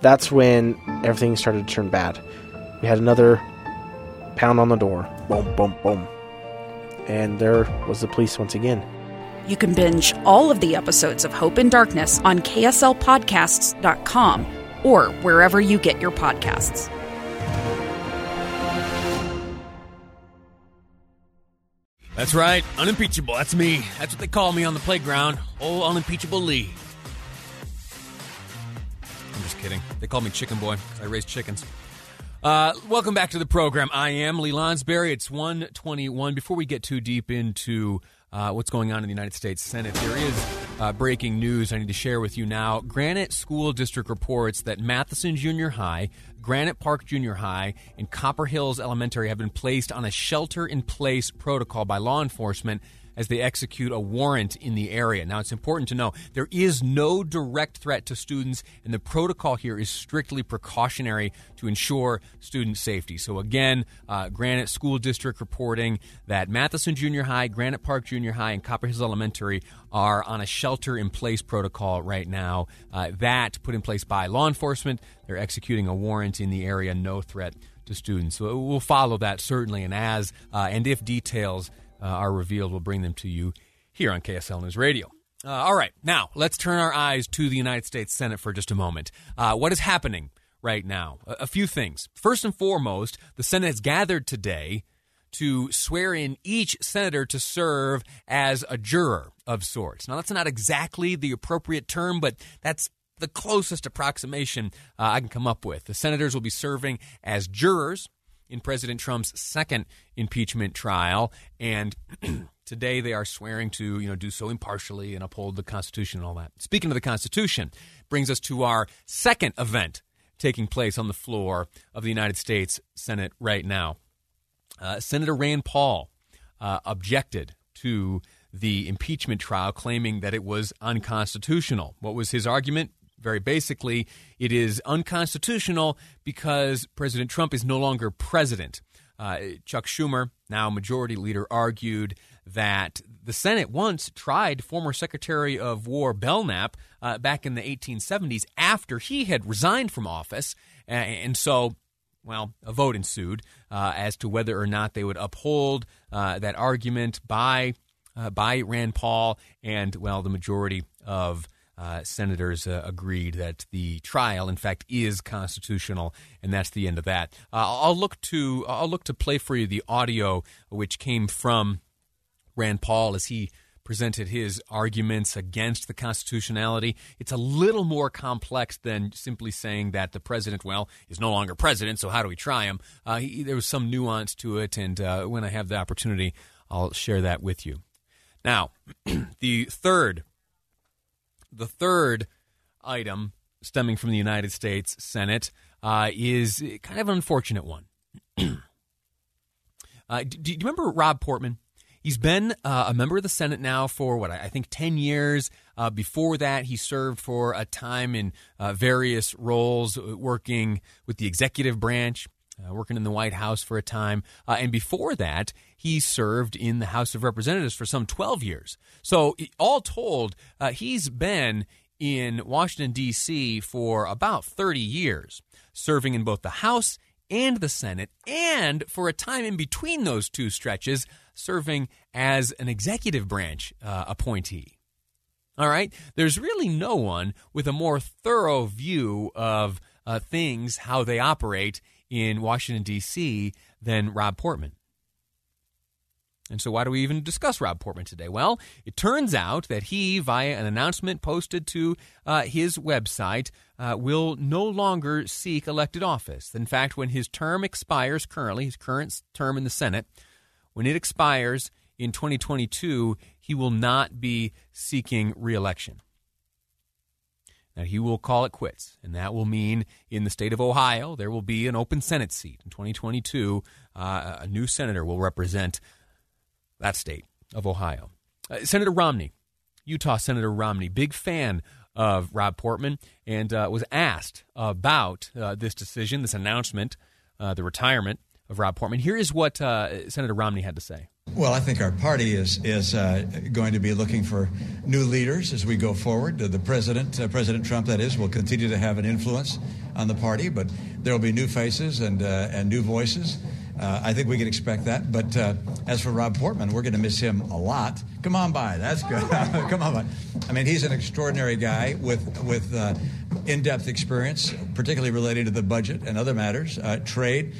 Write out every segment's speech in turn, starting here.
That's when everything started to turn bad. We had another pound on the door. Boom, boom, boom. And there was the police once again. You can binge all of the episodes of Hope in Darkness on KSLPodcasts.com or wherever you get your podcasts. That's right, unimpeachable. That's me. That's what they call me on the playground. Oh, unimpeachable Lee. Kidding. They call me Chicken Boy because I raise chickens. Uh, welcome back to the program. I am Lee Lonsberry. It's 121. Before we get too deep into uh, what's going on in the United States Senate, there is uh, breaking news I need to share with you now. Granite School District reports that Matheson Junior High, Granite Park Junior High, and Copper Hills Elementary have been placed on a shelter in place protocol by law enforcement as they execute a warrant in the area. Now, it's important to know there is no direct threat to students, and the protocol here is strictly precautionary to ensure student safety. So, again, uh, Granite School District reporting that Matheson Junior High, Granite Park Junior High, and Copper Hills Elementary are on a shelter in place protocol right now. Uh, that put in place by law enforcement. They're executing a warrant in the area, no threat to students. So we'll follow that certainly, and as uh, and if details uh, are revealed, we'll bring them to you here on KSL News Radio. Uh, all right, now let's turn our eyes to the United States Senate for just a moment. Uh, what is happening right now? A, a few things. First and foremost, the Senate has gathered today to swear in each senator to serve as a juror of sorts. Now, that's not exactly the appropriate term, but that's the closest approximation uh, I can come up with. The senators will be serving as jurors in President Trump's second impeachment trial, and today they are swearing to you know do so impartially and uphold the Constitution and all that. Speaking of the Constitution, brings us to our second event taking place on the floor of the United States Senate right now. Uh, Senator Rand Paul uh, objected to the impeachment trial, claiming that it was unconstitutional. What was his argument? Very basically, it is unconstitutional because President Trump is no longer president. Uh, Chuck Schumer, now majority leader, argued that the Senate once tried former Secretary of War Belknap uh, back in the 1870s after he had resigned from office. And so, well, a vote ensued uh, as to whether or not they would uphold uh, that argument by uh, by Rand Paul, and well, the majority of uh, senators uh, agreed that the trial, in fact, is constitutional, and that's the end of that. Uh, I'll look to I'll look to play for you the audio which came from Rand Paul as he presented his arguments against the constitutionality. It's a little more complex than simply saying that the president, well, is no longer president, so how do we try him? Uh, he, there was some nuance to it, and uh, when I have the opportunity, I'll share that with you. Now, the third the third item stemming from the United States Senate uh, is kind of an unfortunate one. uh, do, do, you remember Rob Portman? He's been uh, a member of the Senate now for what I think 10 years. Uh, before that, he served for a time in uh, various roles, uh, working with the executive branch, uh, working in the White House for a time. Uh, and before that, he served in the House of Representatives for some 12 years. So, all told, uh, he's been in Washington, D.C. for about 30 years, serving in both the House and the Senate, and for a time in between those two stretches, serving as an executive branch uh, appointee. All right? There's really no one with a more thorough view of uh, things, how they operate in Washington, D.C., than Rob Portman. And so, why do we even discuss Rob Portman today? Well, it turns out that he, via an announcement posted to uh, his website, uh, will no longer seek elected office. In fact, when his term expires currently, his current term in the Senate, when it expires in 2022, he will not be seeking reelection. That he will call it quits. And that will mean in the state of Ohio, there will be an open Senate seat. In 2022, uh, a new senator will represent that state of Ohio. Uh, Senator Romney, Utah Senator Romney, big fan of Rob Portman, and uh, was asked about uh, this decision, this announcement, uh, the retirement of Rob Portman. Here is what uh, Senator Romney had to say. Well, I think our party is is uh, going to be looking for new leaders as we go forward. Uh, the president, uh, President Trump, that is, will continue to have an influence on the party, but there will be new faces and uh, and new voices. Uh, I think we can expect that. But uh, as for Rob Portman, we're going to miss him a lot. Come on by, that's good. Come on by. I mean, he's an extraordinary guy with with in-depth experience, particularly related to the budget and other matters, trade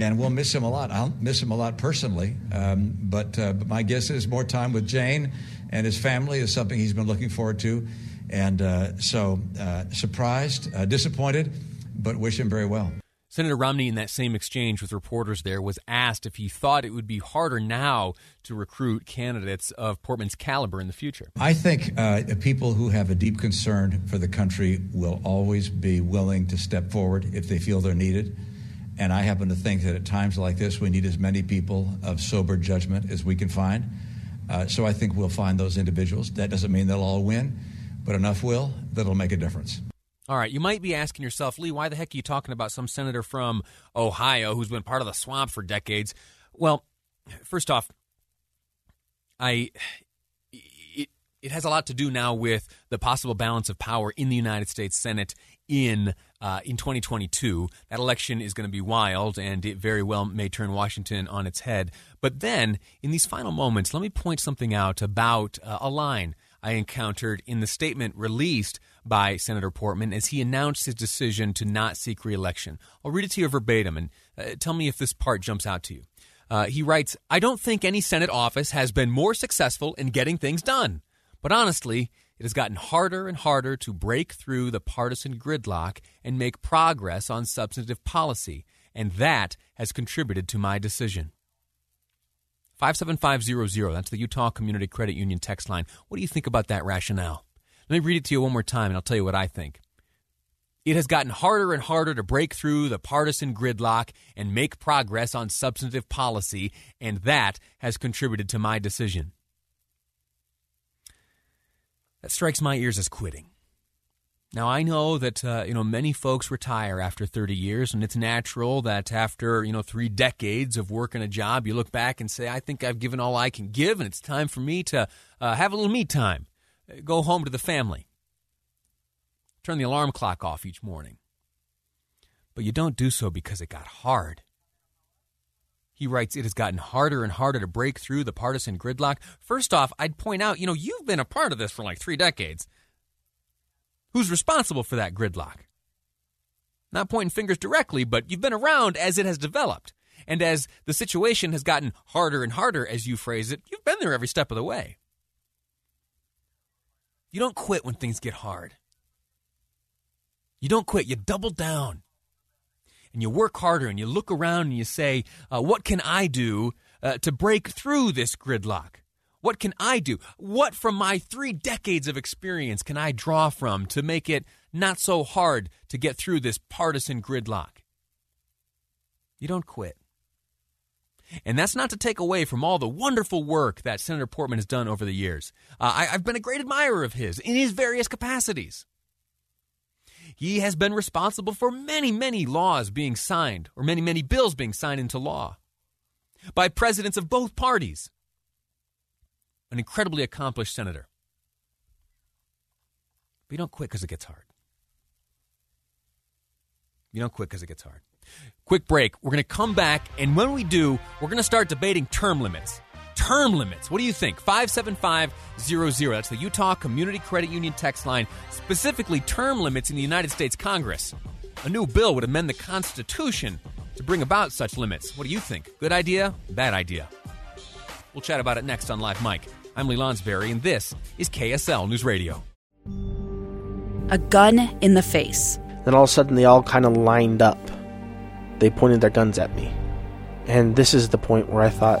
and we'll miss him a lot. I'll miss him a lot personally, um, but, uh, but my guess is more time with Jane and his family is something he's been looking forward to. And uh, so, uh, surprised, uh, disappointed, but wish him very well. Senator Romney, in that same exchange with reporters there, was asked if he thought it would be harder now to recruit candidates of Portman's caliber in the future. I think uh, people who have a deep concern for the country will always be willing to step forward if they feel they're needed. And I happen to think that at times like this, we need as many people of sober judgment as we can find. Uh, so I think we'll find those individuals. That doesn't mean they'll all win, but enough will that'll make a difference. All right, you might be asking yourself, Lee, why the heck are you talking about some senator from Ohio who's been part of the swamp for decades? Well, first off, I it, has a lot to do now with the possible balance of power in the United States Senate in uh, in 2022. That election is going to be wild, and it very well may turn Washington on its head. But then, in these final moments, let me point something out about uh, a line I encountered in the statement released by Senator Portman as he announced his decision to not seek reelection. I'll read it to you verbatim and uh, tell me if this part jumps out to you. Uh, he writes, I don't think any Senate office has been more successful in getting things done. But honestly, it has gotten harder and harder to break through the partisan gridlock and make progress on substantive policy, and that has contributed to my decision. 57500, that's the Utah Community Credit Union text line. What do you think about that rationale? Let me read it to you one more time and I'll tell you what I think. It has gotten harder and harder to break through the partisan gridlock and make progress on substantive policy, and that has contributed to my decision. That strikes my ears as quitting. Now I know that uh, you know many folks retire after 30 years, and it's natural that after you know three decades of working a job, you look back and say, "I think I've given all I can give, and it's time for me to uh, have a little me time, go home to the family, turn the alarm clock off each morning." But you don't do so because it got hard. He writes, It has gotten harder and harder to break through the partisan gridlock. First off, I'd point out, you know, you've been a part of this for like three decades. Who's responsible for that gridlock? Not pointing fingers directly, but you've been around as it has developed. And as the situation has gotten harder and harder, as you phrase it, you've been there every step of the way. You don't quit when things get hard. You don't quit, you double down and you work harder and you look around and you say, uh, What can I do uh, to break through this gridlock? What can I do? What from my three decades of experience can I draw from to make it not so hard to get through this partisan gridlock? You don't quit. And that's not to take away from all the wonderful work that Senator Portman has done over the years. Uh, I, I've been a great admirer of his in his various capacities. He has been responsible for many, many laws being signed, or many, many bills being signed into law by presidents of both parties. An incredibly accomplished senator. But you don't quit because it gets hard. You don't quit because it gets hard. Quick break. We're going to come back, and when we do, we're going to start debating term limits term limits. What do you think? 57500. That's the Utah Community Credit Union text line, specifically term limits in the United States Congress. A new bill would amend the Constitution to bring about such limits. What do you think? Good idea? Bad idea? We'll chat about it next on Live Mic. I'm Lee Lonsberry, and this is KSL News Radio. A gun in the face. Then all of a sudden, they all kind of lined up. They pointed their guns at me. And this is the point where I thought,